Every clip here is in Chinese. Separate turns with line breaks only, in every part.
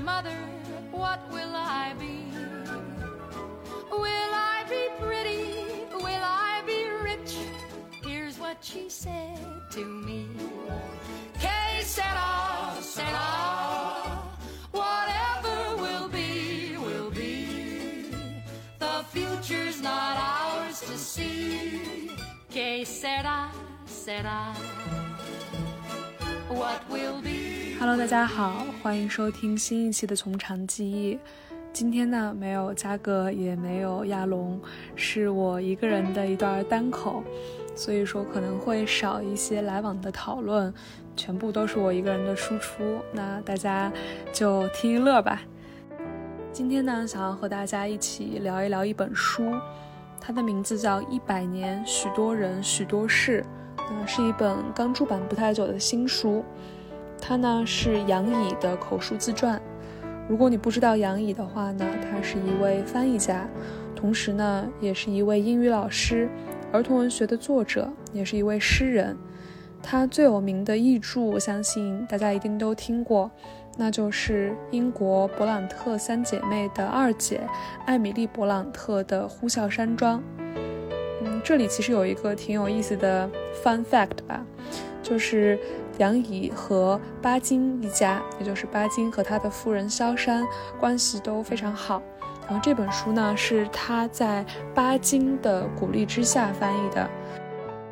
mother, what will I be? Will I be pretty? Will I be rich? Here's what she said to me. Que sera, sera. Whatever will be, will be. The future's not ours to see. Que sera, sera. What will be?
Hello，大家好，欢迎收听新一期的《从长计议》。今天呢，没有嘉哥，也没有亚龙，是我一个人的一段单口，所以说可能会少一些来往的讨论，全部都是我一个人的输出。那大家就听一乐吧。今天呢，想要和大家一起聊一聊一本书，它的名字叫《一百年许多人许多事》，嗯，是一本刚出版不太久的新书。它呢是杨乙的口述自传。如果你不知道杨乙的话呢，他是一位翻译家，同时呢也是一位英语老师、儿童文学的作者，也是一位诗人。他最有名的译著，我相信大家一定都听过，那就是英国勃朗特三姐妹的二姐艾米丽·勃朗特的《呼啸山庄》。嗯，这里其实有一个挺有意思的 fun fact 吧，就是。杨乙和巴金一家，也就是巴金和他的夫人萧珊关系都非常好。然后这本书呢，是他在巴金的鼓励之下翻译的。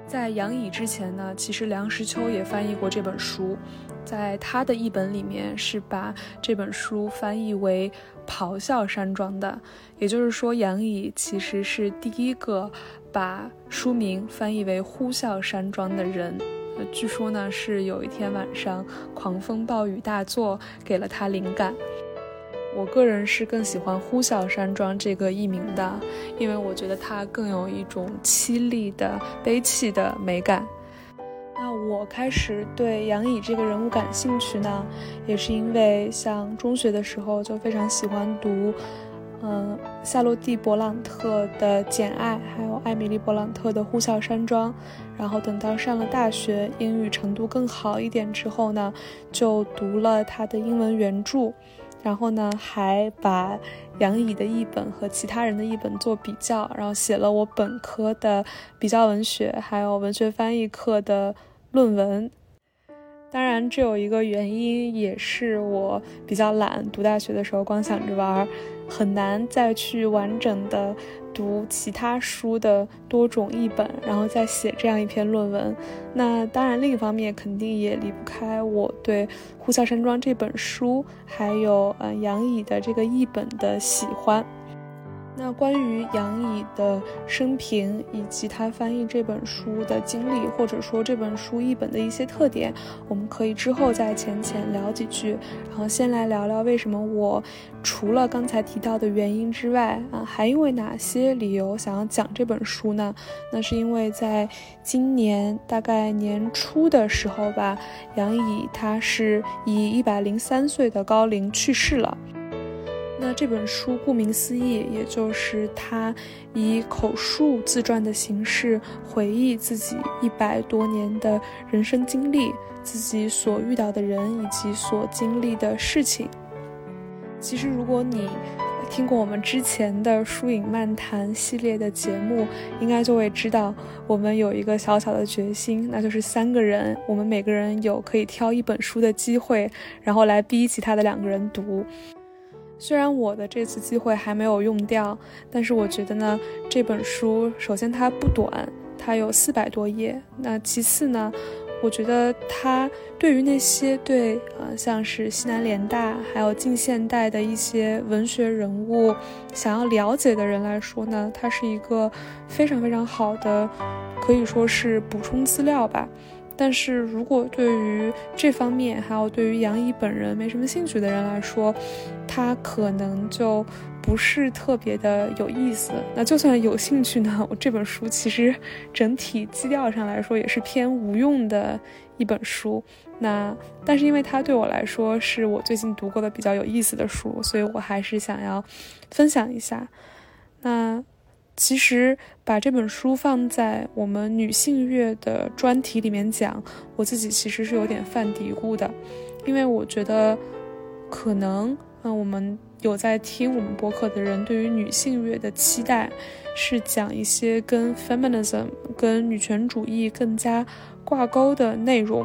在杨乙之前呢，其实梁实秋也翻译过这本书，在他的译本里面是把这本书翻译为《咆哮山庄》的。也就是说，杨乙其实是第一个把书名翻译为《呼啸山庄》的人。据说呢，是有一天晚上狂风暴雨大作，给了他灵感。我个人是更喜欢“呼啸山庄”这个译名的，因为我觉得它更有一种凄厉的悲戚的美感。那我开始对杨乙这个人物感兴趣呢，也是因为像中学的时候就非常喜欢读。嗯，夏洛蒂·勃朗特的《简爱》，还有艾米丽·勃朗特的《呼啸山庄》，然后等到上了大学，英语程度更好一点之后呢，就读了他的英文原著，然后呢，还把杨乙的译本和其他人的译本做比较，然后写了我本科的比较文学还有文学翻译课的论文。当然，这有一个原因，也是我比较懒，读大学的时候光想着玩。很难再去完整的读其他书的多种译本，然后再写这样一篇论文。那当然，另一方面肯定也离不开我对《呼啸山庄》这本书，还有嗯杨乙的这个译本的喜欢。那关于杨乙的生平以及他翻译这本书的经历，或者说这本书译本的一些特点，我们可以之后再浅浅聊几句。然后先来聊聊为什么我除了刚才提到的原因之外啊，还因为哪些理由想要讲这本书呢？那是因为在今年大概年初的时候吧，杨乙他是以一百零三岁的高龄去世了。那这本书顾名思义，也就是他以口述自传的形式回忆自己一百多年的人生经历，自己所遇到的人以及所经历的事情。其实，如果你听过我们之前的《疏影漫谈》系列的节目，应该就会知道，我们有一个小小的决心，那就是三个人，我们每个人有可以挑一本书的机会，然后来逼其他的两个人读。虽然我的这次机会还没有用掉，但是我觉得呢，这本书首先它不短，它有四百多页。那其次呢，我觉得它对于那些对呃像是西南联大还有近现代的一些文学人物想要了解的人来说呢，它是一个非常非常好的，可以说是补充资料吧。但是如果对于这方面，还有对于杨怡本人没什么兴趣的人来说，他可能就不是特别的有意思。那就算有兴趣呢，我这本书其实整体基调上来说也是偏无用的一本书。那但是因为它对我来说是我最近读过的比较有意思的书，所以我还是想要分享一下。那。其实把这本书放在我们女性月的专题里面讲，我自己其实是有点犯嘀咕的，因为我觉得可能嗯，我们有在听我们博客的人对于女性乐的期待，是讲一些跟 feminism、跟女权主义更加挂钩的内容。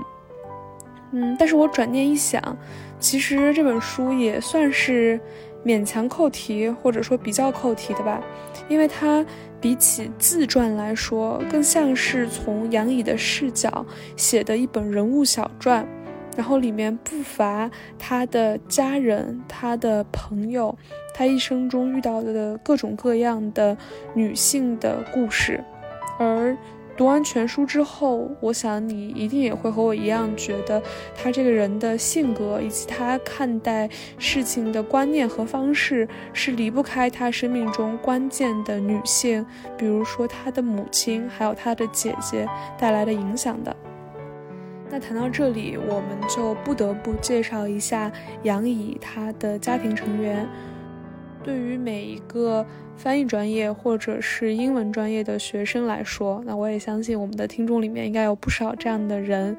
嗯，但是我转念一想，其实这本书也算是勉强扣题，或者说比较扣题的吧，因为它比起自传来说，更像是从杨乙的视角写的一本人物小传。然后里面不乏他的家人、他的朋友，他一生中遇到的各种各样的女性的故事。而读完全书之后，我想你一定也会和我一样，觉得他这个人的性格以及他看待事情的观念和方式，是离不开他生命中关键的女性，比如说他的母亲，还有他的姐姐带来的影响的。那谈到这里，我们就不得不介绍一下杨乙他的家庭成员。对于每一个翻译专业或者是英文专业的学生来说，那我也相信我们的听众里面应该有不少这样的人。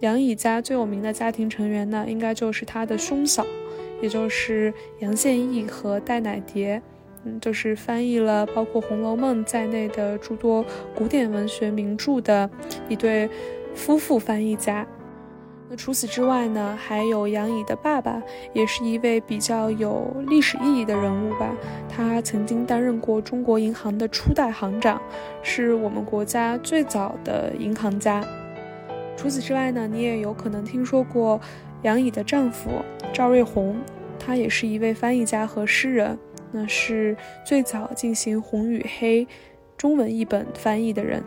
杨乙家最有名的家庭成员呢，应该就是他的兄嫂，也就是杨宪益和戴乃蝶，嗯，就是翻译了包括《红楼梦》在内的诸多古典文学名著的一对。夫妇翻译家，那除此之外呢，还有杨乙的爸爸，也是一位比较有历史意义的人物吧。他曾经担任过中国银行的初代行长，是我们国家最早的银行家。除此之外呢，你也有可能听说过杨乙的丈夫赵瑞红，他也是一位翻译家和诗人，那是最早进行《红与黑》中文译本翻译的人。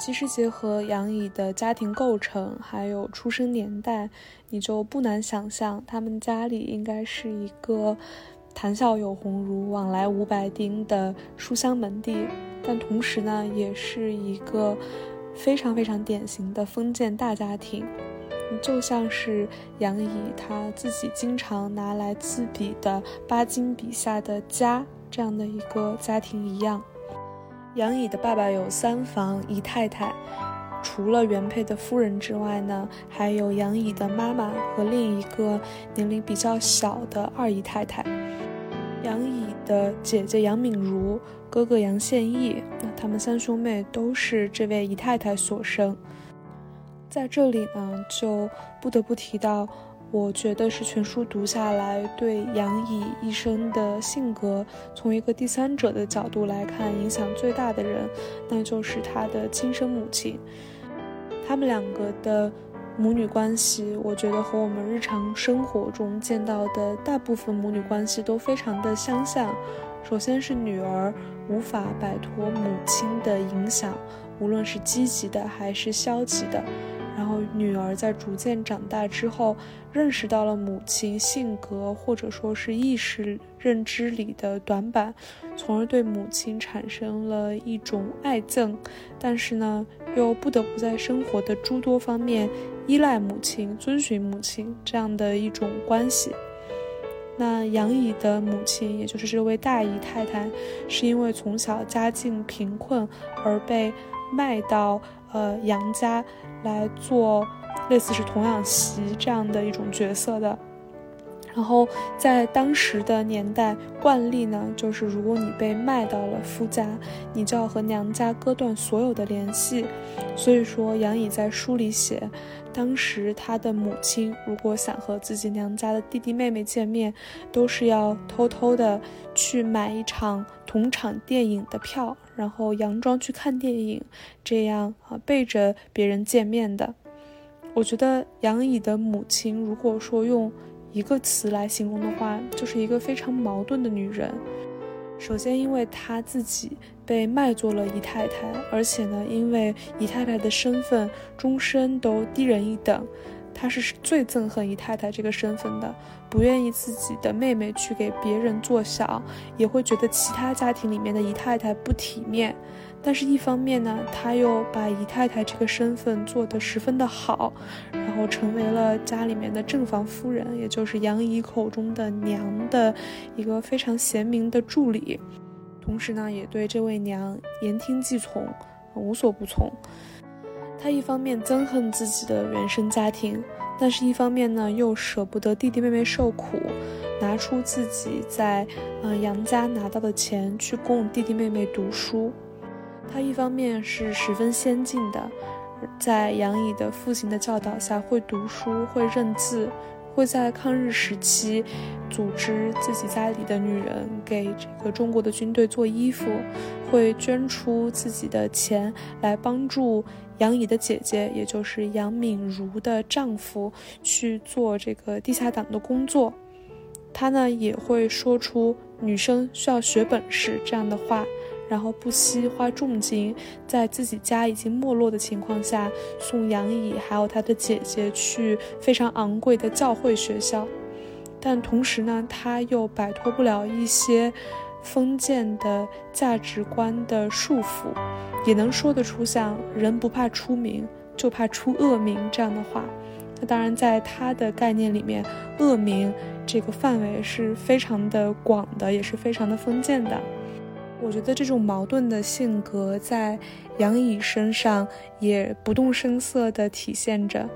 其实结合杨乙的家庭构成，还有出生年代，你就不难想象，他们家里应该是一个谈笑有鸿儒、往来无白丁的书香门第。但同时呢，也是一个非常非常典型的封建大家庭，就像是杨乙他自己经常拿来自比的巴金笔下的家这样的一个家庭一样。杨乙的爸爸有三房姨太太，除了原配的夫人之外呢，还有杨乙的妈妈和另一个年龄比较小的二姨太太。杨乙的姐姐杨敏如，哥哥杨宪益，那他们三兄妹都是这位姨太太所生。在这里呢，就不得不提到。我觉得是全书读下来，对杨乙一生的性格，从一个第三者的角度来看，影响最大的人，那就是他的亲生母亲。他们两个的母女关系，我觉得和我们日常生活中见到的大部分母女关系都非常的相像。首先是女儿无法摆脱母亲的影响，无论是积极的还是消极的。然后女儿在逐渐长大之后，认识到了母亲性格或者说是意识认知里的短板，从而对母亲产生了一种爱憎，但是呢，又不得不在生活的诸多方面依赖母亲、遵循母亲这样的一种关系。那杨乙的母亲，也就是这位大姨太太，是因为从小家境贫困而被卖到呃杨家。来做类似是童养媳这样的一种角色的，然后在当时的年代惯例呢，就是如果你被卖到了夫家，你就要和娘家割断所有的联系。所以说杨乙在书里写，当时他的母亲如果想和自己娘家的弟弟妹妹见面，都是要偷偷的去买一场同场电影的票。然后佯装去看电影，这样啊背着别人见面的。我觉得杨乙的母亲，如果说用一个词来形容的话，就是一个非常矛盾的女人。首先，因为她自己被卖做了姨太太，而且呢，因为姨太太的身份终身都低人一等。她是最憎恨姨太太这个身份的，不愿意自己的妹妹去给别人做小，也会觉得其他家庭里面的姨太太不体面。但是，一方面呢，她又把姨太太这个身份做得十分的好，然后成为了家里面的正房夫人，也就是杨姨口中的娘的一个非常贤明的助理。同时呢，也对这位娘言听计从，无所不从。他一方面憎恨自己的原生家庭，但是一方面呢又舍不得弟弟妹妹受苦，拿出自己在嗯杨家拿到的钱去供弟弟妹妹读书。他一方面是十分先进的，在杨乙的父亲的教导下会读书会认字。会在抗日时期组织自己家里的女人给这个中国的军队做衣服，会捐出自己的钱来帮助杨乙的姐姐，也就是杨敏如的丈夫去做这个地下党的工作。他呢也会说出女生需要学本事这样的话。然后不惜花重金，在自己家已经没落的情况下，送杨乙还有他的姐姐去非常昂贵的教会学校。但同时呢，他又摆脱不了一些封建的价值观的束缚，也能说得出像“人不怕出名，就怕出恶名”这样的话。那当然，在他的概念里面，恶名这个范围是非常的广的，也是非常的封建的。我觉得这种矛盾的性格在杨乙身上也不动声色地体现着。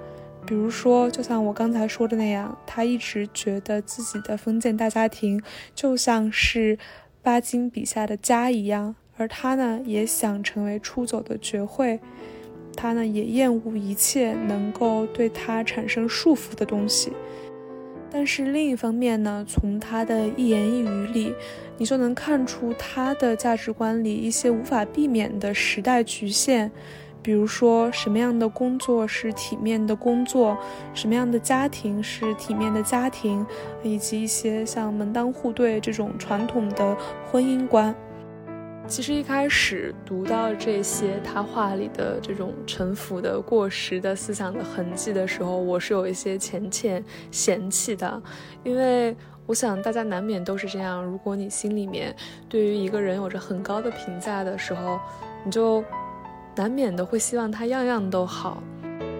比如说，就像我刚才说的那样，他一直觉得自己的封建大家庭就像是巴金笔下的家一样，而他呢，也想成为出走的绝会。他呢，也厌恶一切能够对他产生束缚的东西。但是另一方面呢，从他的一言一语里，你就能看出他的价值观里一些无法避免的时代局限，比如说什么样的工作是体面的工作，什么样的家庭是体面的家庭，以及一些像门当户对这种传统的婚姻观。其实一开始读到这些他话里的这种陈腐的过时的思想的痕迹的时候，我是有一些浅浅嫌弃的，因为我想大家难免都是这样。如果你心里面对于一个人有着很高的评价的时候，你就难免的会希望他样样都好。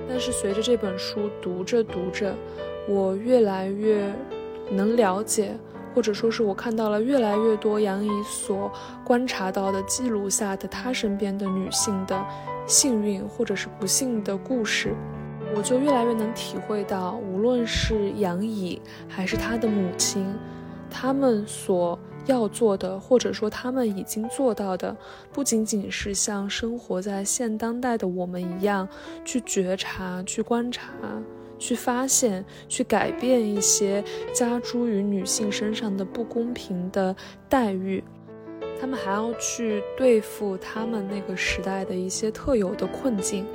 但是随着这本书读着读着，我越来越能了解。或者说是我看到了越来越多杨怡所观察到的记录下的她身边的女性的幸运或者是不幸的故事，我就越来越能体会到，无论是杨怡还是她的母亲，他们所要做的，或者说他们已经做到的，不仅仅是像生活在现当代的我们一样去觉察、去观察。去发现、去改变一些加诸于女性身上的不公平的待遇，他们还要去对付他们那个时代的一些特有的困境。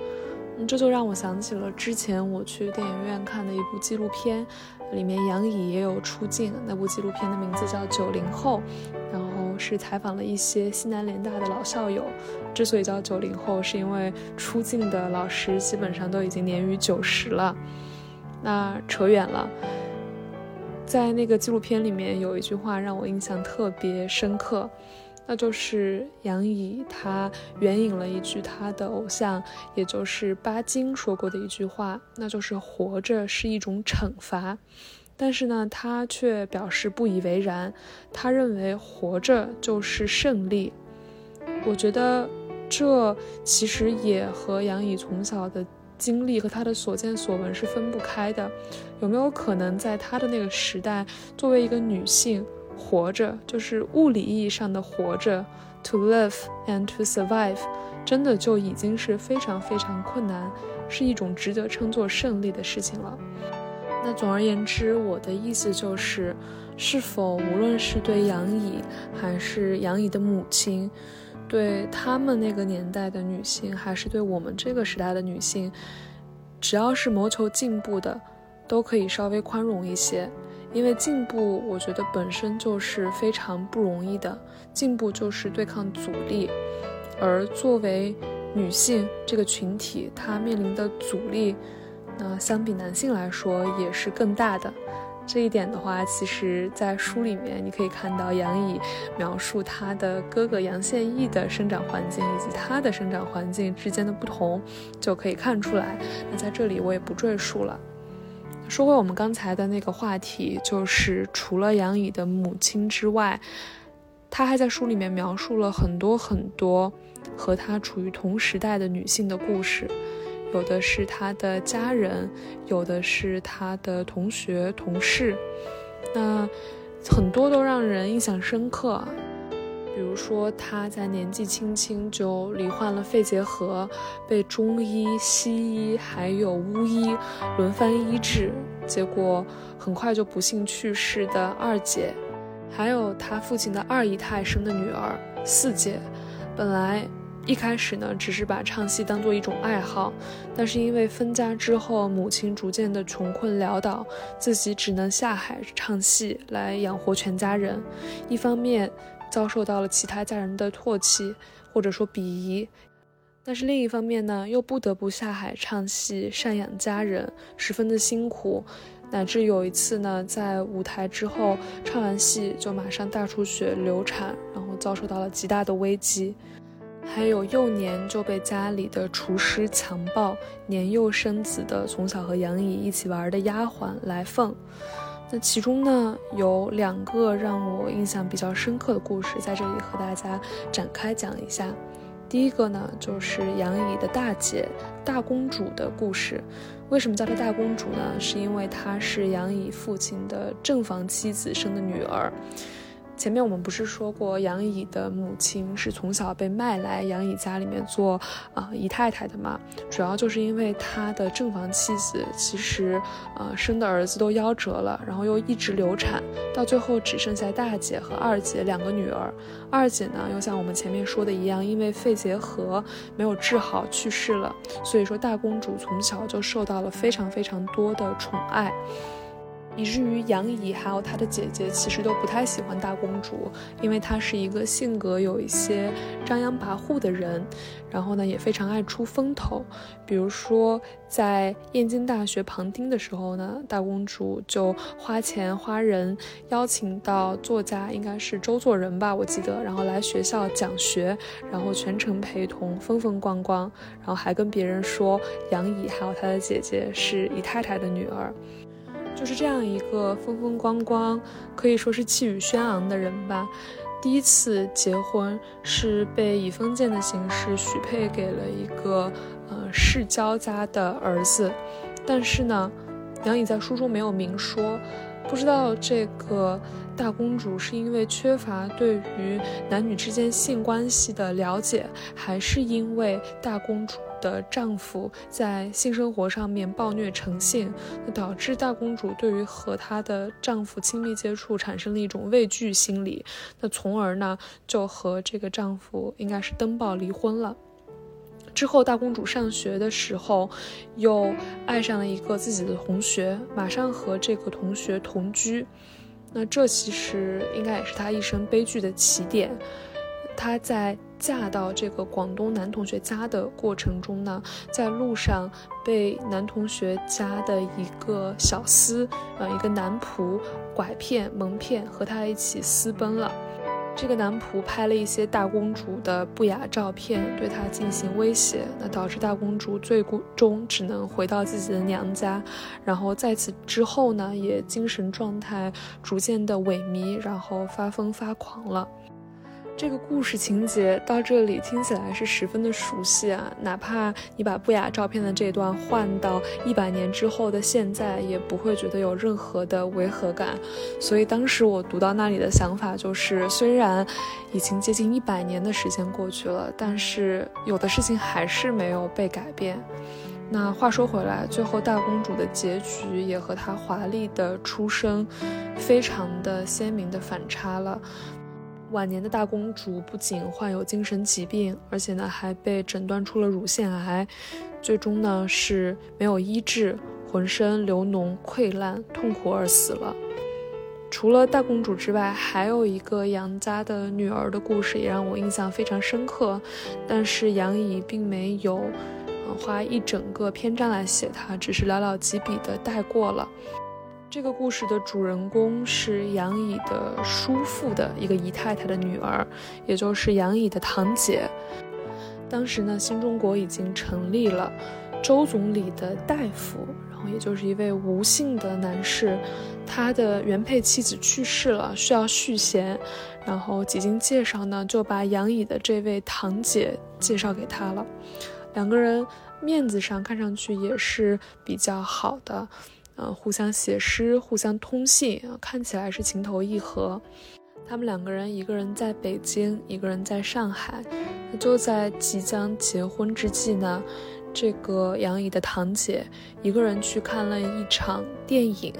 嗯，这就让我想起了之前我去电影院看的一部纪录片，里面杨乙也有出镜。那部纪录片的名字叫《九零后》，然后是采访了一些西南联大的老校友。之所以叫九零后，是因为出镜的老师基本上都已经年逾九十了。那扯远了，在那个纪录片里面有一句话让我印象特别深刻，那就是杨乙他援引了一句他的偶像，也就是巴金说过的一句话，那就是活着是一种惩罚。但是呢，他却表示不以为然，他认为活着就是胜利。我觉得这其实也和杨乙从小的。经历和他的所见所闻是分不开的，有没有可能在他的那个时代，作为一个女性活着，就是物理意义上的活着，to live and to survive，真的就已经是非常非常困难，是一种值得称作胜利的事情了。那总而言之，我的意思就是，是否无论是对杨乙，还是杨乙的母亲。对他们那个年代的女性，还是对我们这个时代的女性，只要是谋求进步的，都可以稍微宽容一些。因为进步，我觉得本身就是非常不容易的。进步就是对抗阻力，而作为女性这个群体，她面临的阻力，那相比男性来说也是更大的。这一点的话，其实，在书里面你可以看到杨乙描述他的哥哥杨宪益的生长环境以及他的生长环境之间的不同，就可以看出来。那在这里我也不赘述了。说回我们刚才的那个话题，就是除了杨乙的母亲之外，他还在书里面描述了很多很多和他处于同时代的女性的故事。有的是他的家人，有的是他的同学、同事。那很多都让人印象深刻。比如说，他在年纪轻轻就罹患了肺结核，被中医、西医还有巫医轮番医治，结果很快就不幸去世的二姐，还有他父亲的二姨太生的女儿四姐，本来一开始呢，只是把唱戏当做一种爱好，但是因为分家之后，母亲逐渐的穷困潦倒，自己只能下海唱戏来养活全家人，一方面。遭受到了其他家人的唾弃或者说鄙夷，但是另一方面呢，又不得不下海唱戏赡养家人，十分的辛苦，乃至有一次呢，在舞台之后唱完戏就马上大出血流产，然后遭受到了极大的危机。还有幼年就被家里的厨师强暴，年幼生子的从小和杨颖一起玩的丫鬟来凤。那其中呢，有两个让我印象比较深刻的故事，在这里和大家展开讲一下。第一个呢，就是杨怡的大姐大公主的故事。为什么叫她大公主呢？是因为她是杨怡父亲的正房妻子生的女儿。前面我们不是说过，杨乙的母亲是从小被卖来杨乙家里面做啊姨太太的嘛？主要就是因为他的正房妻子其实呃生的儿子都夭折了，然后又一直流产，到最后只剩下大姐和二姐两个女儿。二姐呢又像我们前面说的一样，因为肺结核没有治好去世了，所以说大公主从小就受到了非常非常多的宠爱。以至于杨怡还有她的姐姐其实都不太喜欢大公主，因为她是一个性格有一些张扬跋扈的人，然后呢也非常爱出风头。比如说在燕京大学旁听的时候呢，大公主就花钱花人邀请到作家，应该是周作人吧，我记得，然后来学校讲学，然后全程陪同，风风光光，然后还跟别人说杨怡还有她的姐姐是姨太太的女儿。就是这样一个风风光光，可以说是气宇轩昂的人吧。第一次结婚是被以封建的形式许配给了一个呃世交家的儿子，但是呢，杨颖在书中没有明说，不知道这个大公主是因为缺乏对于男女之间性关系的了解，还是因为大公主。的丈夫在性生活上面暴虐成性，那导致大公主对于和她的丈夫亲密接触产生了一种畏惧心理，那从而呢就和这个丈夫应该是登报离婚了。之后大公主上学的时候，又爱上了一个自己的同学，马上和这个同学同居，那这其实应该也是她一生悲剧的起点。她在。嫁到这个广东男同学家的过程中呢，在路上被男同学家的一个小厮，呃，一个男仆拐骗蒙骗，和他一起私奔了。这个男仆拍了一些大公主的不雅照片，对她进行威胁，那导致大公主最终只能回到自己的娘家。然后在此之后呢，也精神状态逐渐的萎靡，然后发疯发狂了。这个故事情节到这里听起来是十分的熟悉啊，哪怕你把不雅照片的这段换到一百年之后的现在，也不会觉得有任何的违和感。所以当时我读到那里的想法就是，虽然已经接近一百年的时间过去了，但是有的事情还是没有被改变。那话说回来，最后大公主的结局也和她华丽的出生非常的鲜明的反差了。晚年的大公主不仅患有精神疾病，而且呢还被诊断出了乳腺癌，最终呢是没有医治，浑身流脓溃烂，痛苦而死了。除了大公主之外，还有一个杨家的女儿的故事也让我印象非常深刻，但是杨怡并没有花一整个篇章来写她，只是寥寥几笔的带过了。这个故事的主人公是杨乙的叔父的一个姨太太的女儿，也就是杨乙的堂姐。当时呢，新中国已经成立了，周总理的大夫，然后也就是一位吴姓的男士，他的原配妻子去世了，需要续弦，然后几经介绍呢，就把杨乙的这位堂姐介绍给他了。两个人面子上看上去也是比较好的，呃，互相写诗，互相通信，看起来是情投意合。他们两个人，一个人在北京，一个人在上海。就在即将结婚之际呢，这个杨怡的堂姐一个人去看了一场电影。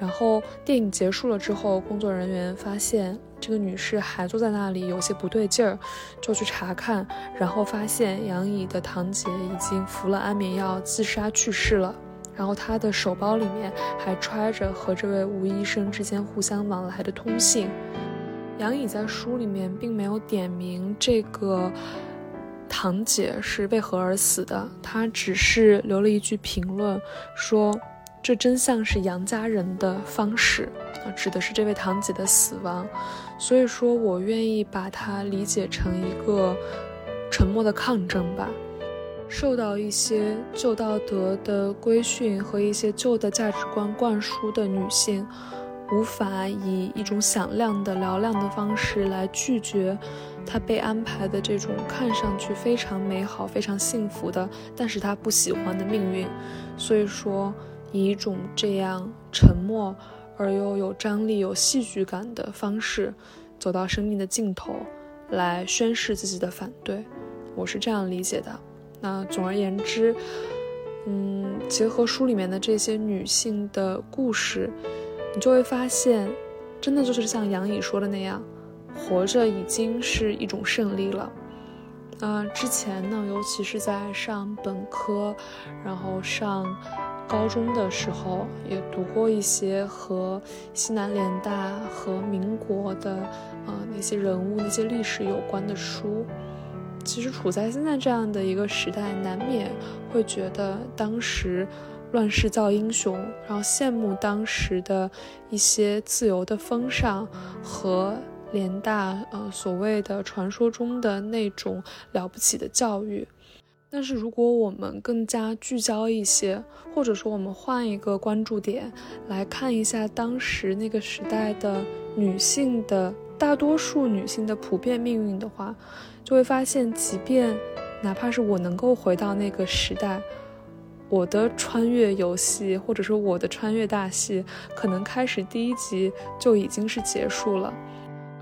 然后电影结束了之后，工作人员发现这个女士还坐在那里，有些不对劲儿，就去查看，然后发现杨怡的堂姐已经服了安眠药自杀去世了。然后她的手包里面还揣着和这位吴医生之间互相往来的通信。杨乙在书里面并没有点名这个堂姐是为何而死的，他只是留了一句评论，说这真像是杨家人的方式啊，指的是这位堂姐的死亡。所以说我愿意把它理解成一个沉默的抗争吧。受到一些旧道德的规训和一些旧的价值观灌输的女性，无法以一种响亮的、嘹亮的方式来拒绝她被安排的这种看上去非常美好、非常幸福的，但是她不喜欢的命运。所以说，以一种这样沉默而又有张力、有戏剧感的方式，走到生命的尽头，来宣示自己的反对。我是这样理解的。那总而言之，嗯，结合书里面的这些女性的故事，你就会发现，真的就是像杨乙说的那样，活着已经是一种胜利了。啊，之前呢，尤其是在上本科，然后上高中的时候，也读过一些和西南联大和民国的呃那些人物、那些历史有关的书。其实处在现在这样的一个时代，难免会觉得当时乱世造英雄，然后羡慕当时的一些自由的风尚和联大呃所谓的传说中的那种了不起的教育。但是如果我们更加聚焦一些，或者说我们换一个关注点来看一下当时那个时代的女性的大多数女性的普遍命运的话。就会发现，即便哪怕是我能够回到那个时代，我的穿越游戏或者说我的穿越大戏，可能开始第一集就已经是结束了。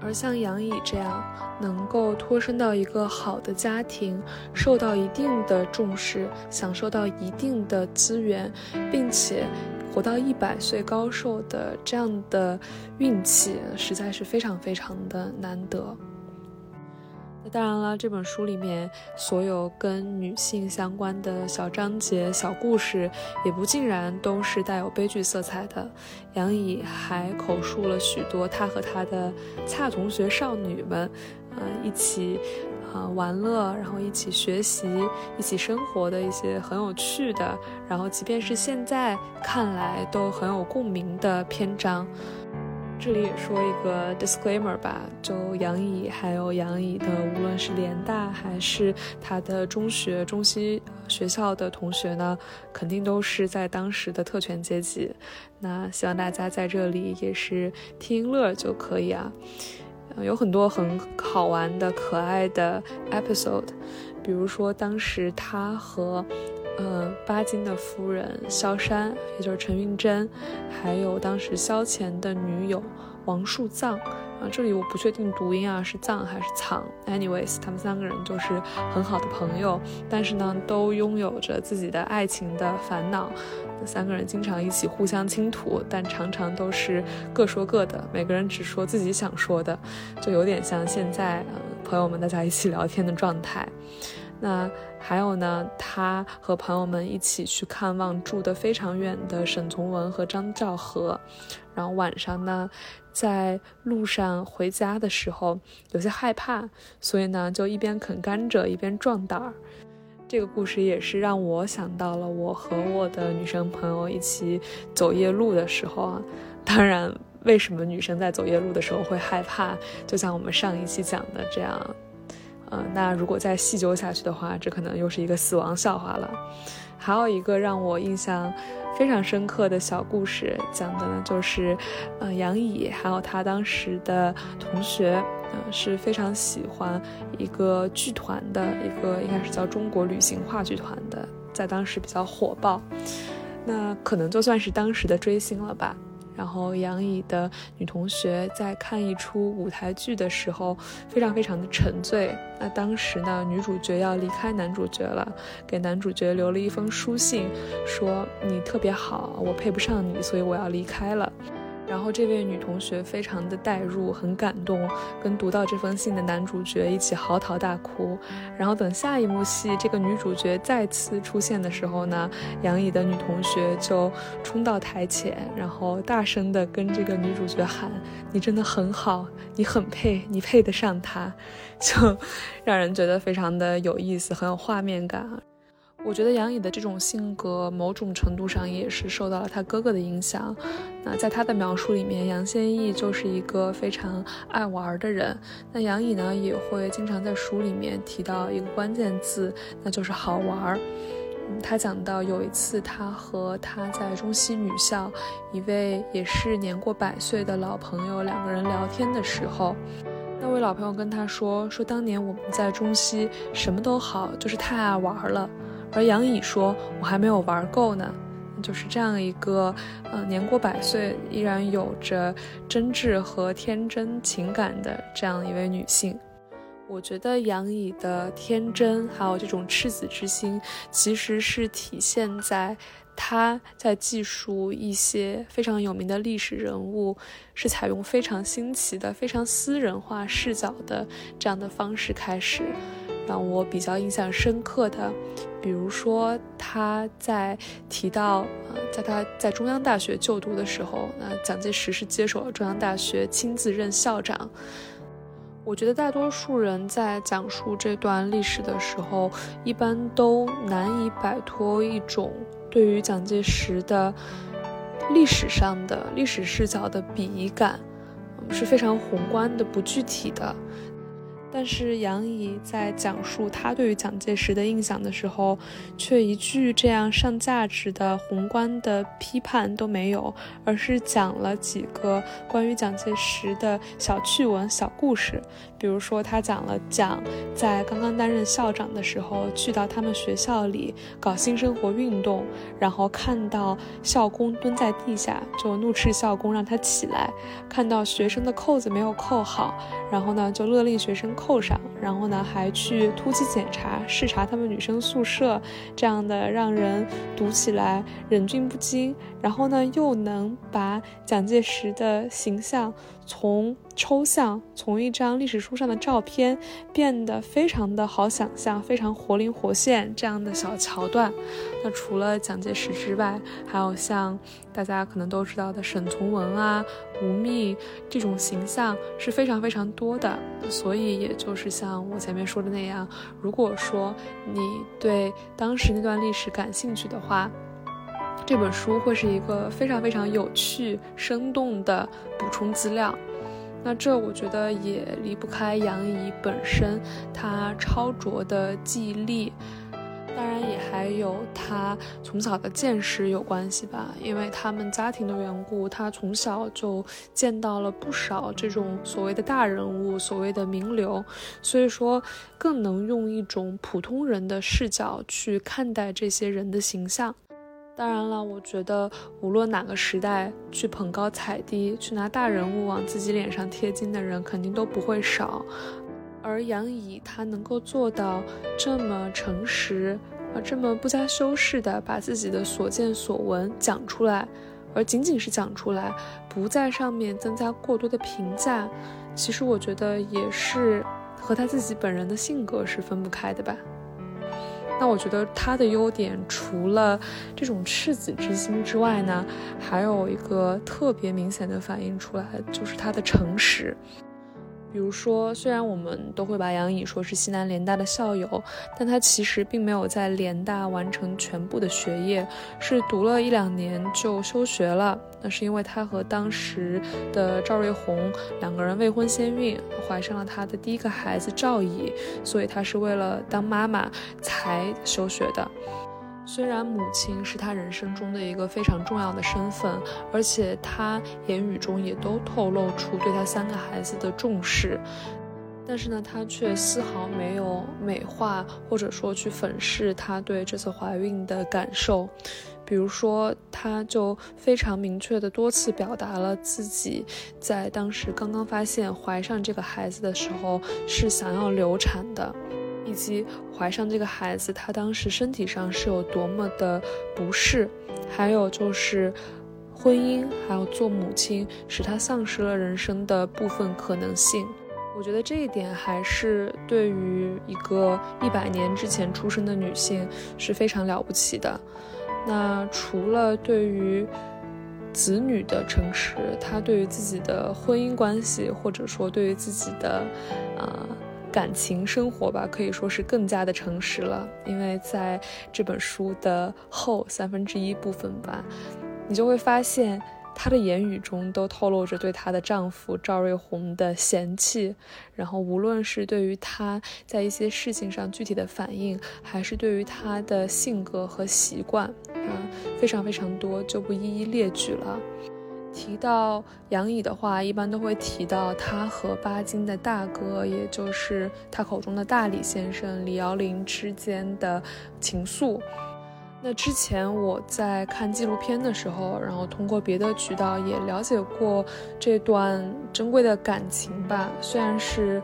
而像杨乙这样能够脱身到一个好的家庭，受到一定的重视，享受到一定的资源，并且活到一百岁高寿的这样的运气，实在是非常非常的难得。那当然了，这本书里面所有跟女性相关的小章节、小故事，也不尽然都是带有悲剧色彩的。杨乙还口述了许多他和他的恰同学少女们，呃，一起啊玩乐，然后一起学习、一起生活的一些很有趣的，然后即便是现在看来都很有共鸣的篇章。这里也说一个 disclaimer 吧，就杨乙还有杨乙的，无论是联大还是他的中学、中西学校的同学呢，肯定都是在当时的特权阶级。那希望大家在这里也是听乐就可以啊。有很多很好玩的、可爱的 episode，比如说当时他和。呃，巴金的夫人萧山，也就是陈云珍，还有当时萧乾的女友王树藏啊，这里我不确定读音啊，是藏还是藏。Anyways，他们三个人就是很好的朋友，但是呢，都拥有着自己的爱情的烦恼。三个人经常一起互相倾吐，但常常都是各说各的，每个人只说自己想说的，就有点像现在呃朋友们大家一起聊天的状态。那还有呢，他和朋友们一起去看望住得非常远的沈从文和张兆和，然后晚上呢，在路上回家的时候有些害怕，所以呢就一边啃甘蔗一边壮胆儿。这个故事也是让我想到了我和我的女生朋友一起走夜路的时候啊。当然，为什么女生在走夜路的时候会害怕？就像我们上一期讲的这样。嗯，那如果再细究下去的话，这可能又是一个死亡笑话了。还有一个让我印象非常深刻的小故事，讲的呢就是，呃，杨乙还有他当时的同学，嗯，是非常喜欢一个剧团的一个，应该是叫中国旅行话剧团的，在当时比较火爆，那可能就算是当时的追星了吧。然后杨颖的女同学在看一出舞台剧的时候，非常非常的沉醉。那当时呢，女主角要离开男主角了，给男主角留了一封书信，说你特别好，我配不上你，所以我要离开了。然后这位女同学非常的代入，很感动，跟读到这封信的男主角一起嚎啕大哭。然后等下一幕戏，这个女主角再次出现的时候呢，杨乙的女同学就冲到台前，然后大声的跟这个女主角喊：“你真的很好，你很配，你配得上他。”就让人觉得非常的有意思，很有画面感。我觉得杨乙的这种性格，某种程度上也是受到了他哥哥的影响。那在他的描述里面，杨先义就是一个非常爱玩的人。那杨乙呢，也会经常在书里面提到一个关键字，那就是好玩。嗯，他讲到有一次，他和他在中西女校一位也是年过百岁的老朋友两个人聊天的时候，那位老朋友跟他说：“说当年我们在中西什么都好，就是太爱玩了。”而杨乙说：“我还没有玩够呢。”就是这样一个，呃，年过百岁依然有着真挚和天真情感的这样一位女性。我觉得杨乙的天真还有这种赤子之心，其实是体现在她在记述一些非常有名的历史人物，是采用非常新奇的、非常私人化视角的这样的方式开始。让我比较印象深刻的，比如说他在提到，呃，在他在中央大学就读的时候，那蒋介石是接手了中央大学，亲自任校长。我觉得大多数人在讲述这段历史的时候，一般都难以摆脱一种对于蒋介石的历史上的历史视角的鄙夷感，是非常宏观的、不具体的。但是杨乙在讲述他对于蒋介石的印象的时候，却一句这样上价值的宏观的批判都没有，而是讲了几个关于蒋介石的小趣闻、小故事。比如说，他讲了蒋在刚刚担任校长的时候，去到他们学校里搞新生活运动，然后看到校工蹲在地下，就怒斥校工让他起来；看到学生的扣子没有扣好，然后呢就勒令学生。扣上，然后呢，还去突击检查、视察他们女生宿舍，这样的让人读起来忍俊不禁。然后呢，又能把蒋介石的形象从抽象，从一张历史书上的照片，变得非常的好想象，非常活灵活现这样的小桥段。那除了蒋介石之外，还有像大家可能都知道的沈从文啊、吴宓这种形象是非常非常多的。所以，也就是像我前面说的那样，如果说你对当时那段历史感兴趣的话，这本书会是一个非常非常有趣、生动的补充资料。那这我觉得也离不开杨怡本身他超卓的记忆力，当然也还有他从小的见识有关系吧。因为他们家庭的缘故，他从小就见到了不少这种所谓的大人物、所谓的名流，所以说更能用一种普通人的视角去看待这些人的形象。当然了，我觉得无论哪个时代去捧高踩低、去拿大人物往自己脸上贴金的人，肯定都不会少。而杨乙他能够做到这么诚实，啊，这么不加修饰的把自己的所见所闻讲出来，而仅仅是讲出来，不在上面增加过多的评价，其实我觉得也是和他自己本人的性格是分不开的吧。那我觉得他的优点除了这种赤子之心之外呢，还有一个特别明显的反映出来，就是他的诚实。比如说，虽然我们都会把杨颖说是西南联大的校友，但她其实并没有在联大完成全部的学业，是读了一两年就休学了。那是因为她和当时的赵瑞红两个人未婚先孕，怀上了她的第一个孩子赵乙，所以她是为了当妈妈才休学的。虽然母亲是他人生中的一个非常重要的身份，而且他言语中也都透露出对他三个孩子的重视，但是呢，他却丝毫没有美化或者说去粉饰他对这次怀孕的感受。比如说，他就非常明确的多次表达了自己在当时刚刚发现怀上这个孩子的时候是想要流产的。以及怀上这个孩子，他当时身体上是有多么的不适，还有就是婚姻，还有做母亲，使他丧失了人生的部分可能性。我觉得这一点还是对于一个一百年之前出生的女性是非常了不起的。那除了对于子女的诚实，他对于自己的婚姻关系，或者说对于自己的，啊。感情生活吧，可以说是更加的诚实了。因为在这本书的后三分之一部分吧，你就会发现她的言语中都透露着对她的丈夫赵瑞红的嫌弃。然后，无论是对于她在一些事情上具体的反应，还是对于她的性格和习惯，啊，非常非常多，就不一一列举了。提到杨乙的话，一般都会提到他和巴金的大哥，也就是他口中的大李先生李瑶林之间的情愫。那之前我在看纪录片的时候，然后通过别的渠道也了解过这段珍贵的感情吧。虽然是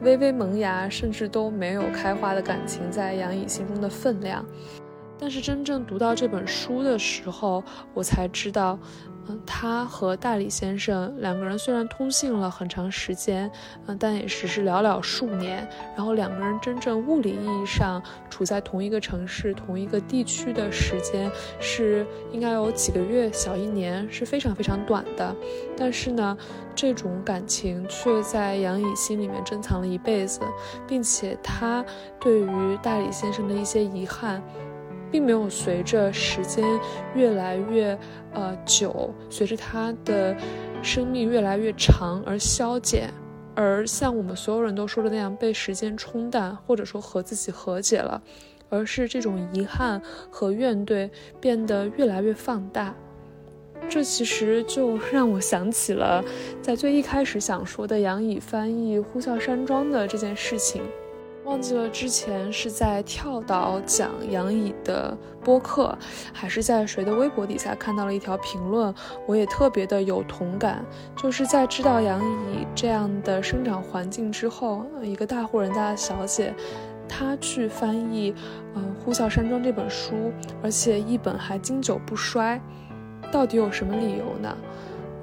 微微萌芽，甚至都没有开花的感情，在杨乙心中的分量。但是真正读到这本书的时候，我才知道。他和大理先生两个人虽然通信了很长时间，嗯，但也只是寥寥数年。然后两个人真正物理意义上处在同一个城市、同一个地区的时间，是应该有几个月、小一年，是非常非常短的。但是呢，这种感情却在杨乙心里面珍藏了一辈子，并且他对于大理先生的一些遗憾。并没有随着时间越来越呃久，随着他的生命越来越长而消减，而像我们所有人都说的那样被时间冲淡，或者说和自己和解了，而是这种遗憾和怨怼变得越来越放大。这其实就让我想起了在最一开始想说的杨乙翻译《呼啸山庄》的这件事情。忘记了之前是在跳岛讲杨乙的播客，还是在谁的微博底下看到了一条评论，我也特别的有同感。就是在知道杨乙这样的生长环境之后，一个大户人家的小姐，她去翻译《嗯呼啸山庄》这本书，而且一本还经久不衰，到底有什么理由呢？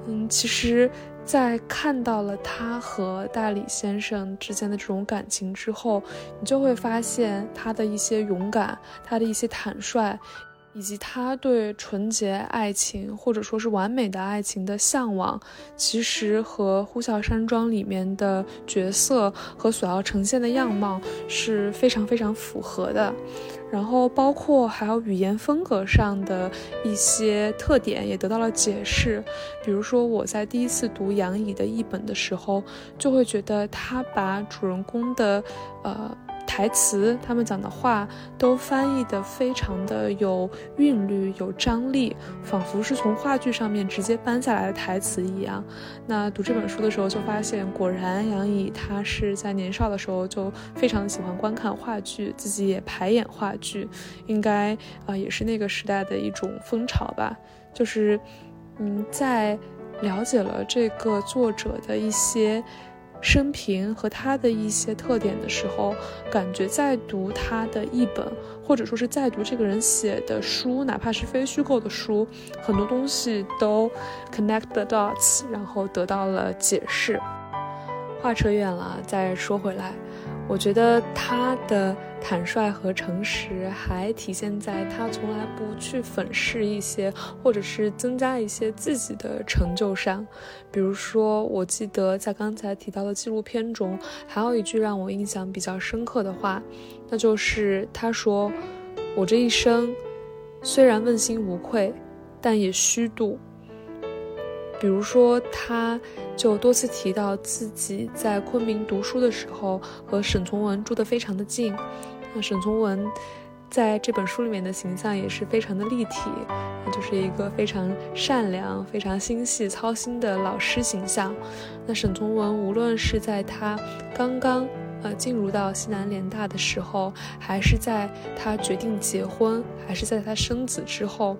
嗯，其实。在看到了他和大李先生之间的这种感情之后，你就会发现他的一些勇敢，他的一些坦率。以及他对纯洁爱情或者说是完美的爱情的向往，其实和《呼啸山庄》里面的角色和所要呈现的样貌是非常非常符合的。然后包括还有语言风格上的一些特点也得到了解释。比如说我在第一次读杨乙的译本的时候，就会觉得他把主人公的，呃。台词，他们讲的话都翻译的非常的有韵律、有张力，仿佛是从话剧上面直接搬下来的台词一样。那读这本书的时候，就发现果然杨颖他是在年少的时候就非常喜欢观看话剧，自己也排演话剧，应该啊也是那个时代的一种风潮吧。就是，嗯，在了解了这个作者的一些。生平和他的一些特点的时候，感觉在读他的一本，或者说是在读这个人写的书，哪怕是非虚构的书，很多东西都 connect the dots，然后得到了解释。话扯远了，再说回来。我觉得他的坦率和诚实还体现在他从来不去粉饰一些，或者是增加一些自己的成就上。比如说，我记得在刚才提到的纪录片中，还有一句让我印象比较深刻的话，那就是他说：“我这一生虽然问心无愧，但也虚度。”比如说，他就多次提到自己在昆明读书的时候，和沈从文住得非常的近。那沈从文在这本书里面的形象也是非常的立体，就是一个非常善良、非常心细、操心的老师形象。那沈从文无论是在他刚刚。呃，进入到西南联大的时候，还是在他决定结婚，还是在他生子之后，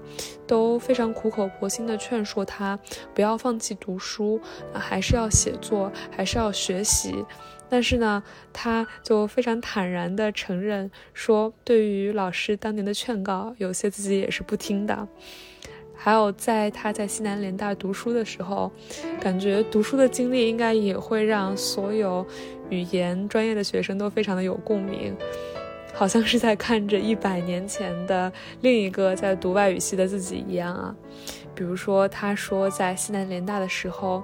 都非常苦口婆心的劝说他不要放弃读书，还是要写作，还是要学习。但是呢，他就非常坦然的承认说，对于老师当年的劝告，有些自己也是不听的。还有，在他在西南联大读书的时候，感觉读书的经历应该也会让所有语言专业的学生都非常的有共鸣，好像是在看着一百年前的另一个在读外语系的自己一样啊。比如说，他说在西南联大的时候。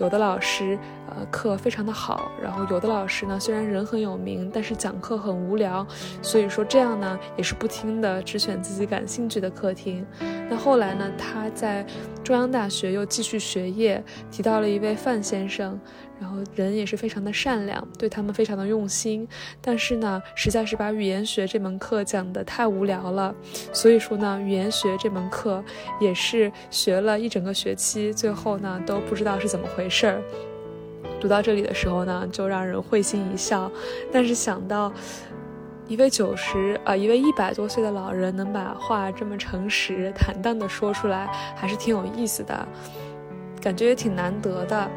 有的老师，呃，课非常的好，然后有的老师呢，虽然人很有名，但是讲课很无聊，所以说这样呢，也是不听的，只选自己感兴趣的课听。那后来呢，他在中央大学又继续学业，提到了一位范先生。然后人也是非常的善良，对他们非常的用心，但是呢，实在是把语言学这门课讲的太无聊了，所以说呢，语言学这门课也是学了一整个学期，最后呢都不知道是怎么回事儿。读到这里的时候呢，就让人会心一笑，但是想到一位九十啊，一位一百多岁的老人能把话这么诚实坦荡的说出来，还是挺有意思的，感觉也挺难得的。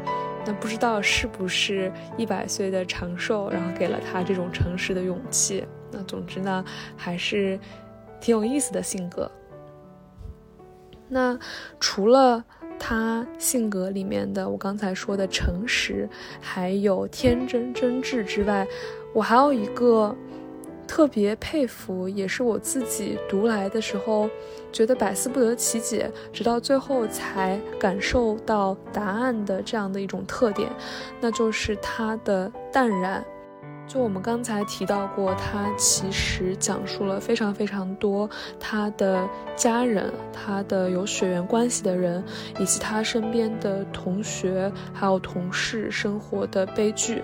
那不知道是不是一百岁的长寿，然后给了他这种诚实的勇气。那总之呢，还是挺有意思的性格。那除了他性格里面的我刚才说的诚实，还有天真真挚之外，我还有一个。特别佩服，也是我自己读来的时候觉得百思不得其解，直到最后才感受到答案的这样的一种特点，那就是他的淡然。就我们刚才提到过，他其实讲述了非常非常多他的家人、他的有血缘关系的人，以及他身边的同学还有同事生活的悲剧。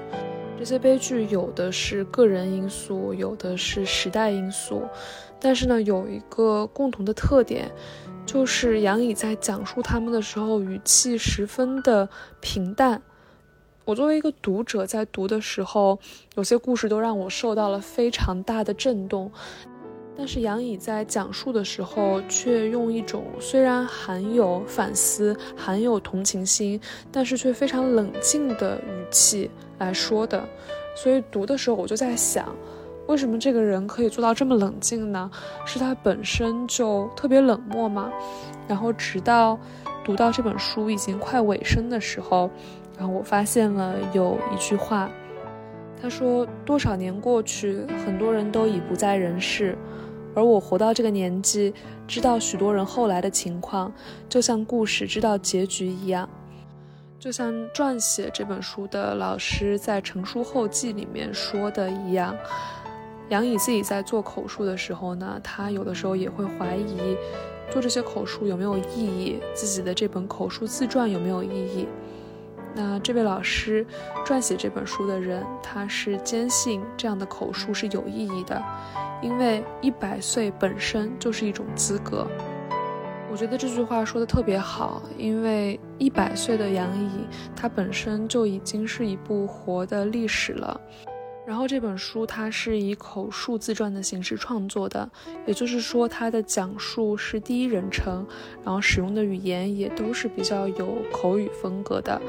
这些悲剧有的是个人因素，有的是时代因素，但是呢，有一个共同的特点，就是杨颖在讲述他们的时候语气十分的平淡。我作为一个读者，在读的时候，有些故事都让我受到了非常大的震动。但是杨乙在讲述的时候，却用一种虽然含有反思、含有同情心，但是却非常冷静的语气来说的。所以读的时候，我就在想，为什么这个人可以做到这么冷静呢？是他本身就特别冷漠吗？然后直到读到这本书已经快尾声的时候，然后我发现了有一句话，他说：“多少年过去，很多人都已不在人世。”而我活到这个年纪，知道许多人后来的情况，就像故事知道结局一样，就像撰写这本书的老师在成书后记里面说的一样。杨乙自己在做口述的时候呢，他有的时候也会怀疑，做这些口述有没有意义，自己的这本口述自传有没有意义。那这位老师撰写这本书的人，他是坚信这样的口述是有意义的。因为一百岁本身就是一种资格，我觉得这句话说的特别好。因为一百岁的杨乙，他本身就已经是一部活的历史了。然后这本书它是以口述自传的形式创作的，也就是说它的讲述是第一人称，然后使用的语言也都是比较有口语风格的。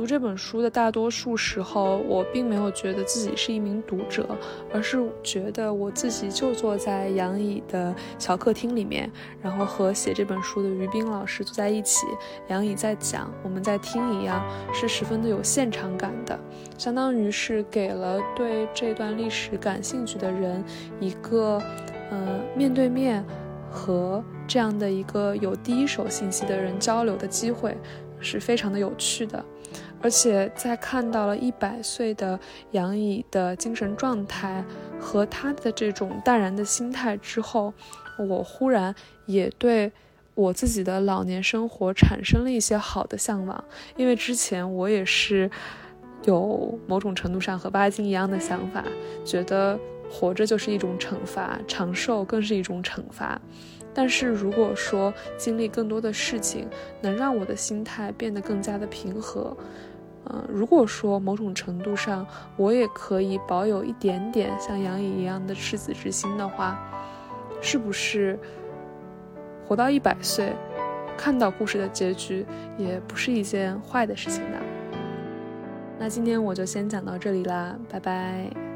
读这本书的大多数时候，我并没有觉得自己是一名读者，而是觉得我自己就坐在杨乙的小客厅里面，然后和写这本书的于冰老师坐在一起，杨乙在讲，我们在听一样，是十分的有现场感的，相当于是给了对这段历史感兴趣的人一个，呃，面对面和这样的一个有第一手信息的人交流的机会，是非常的有趣的。而且在看到了一百岁的杨乙的精神状态和他的这种淡然的心态之后，我忽然也对我自己的老年生活产生了一些好的向往。因为之前我也是有某种程度上和巴金一样的想法，觉得活着就是一种惩罚，长寿更是一种惩罚。但是如果说经历更多的事情，能让我的心态变得更加的平和，嗯，如果说某种程度上我也可以保有一点点像杨颖一样的赤子之心的话，是不是活到一百岁，看到故事的结局，也不是一件坏的事情呢？那今天我就先讲到这里啦，拜拜。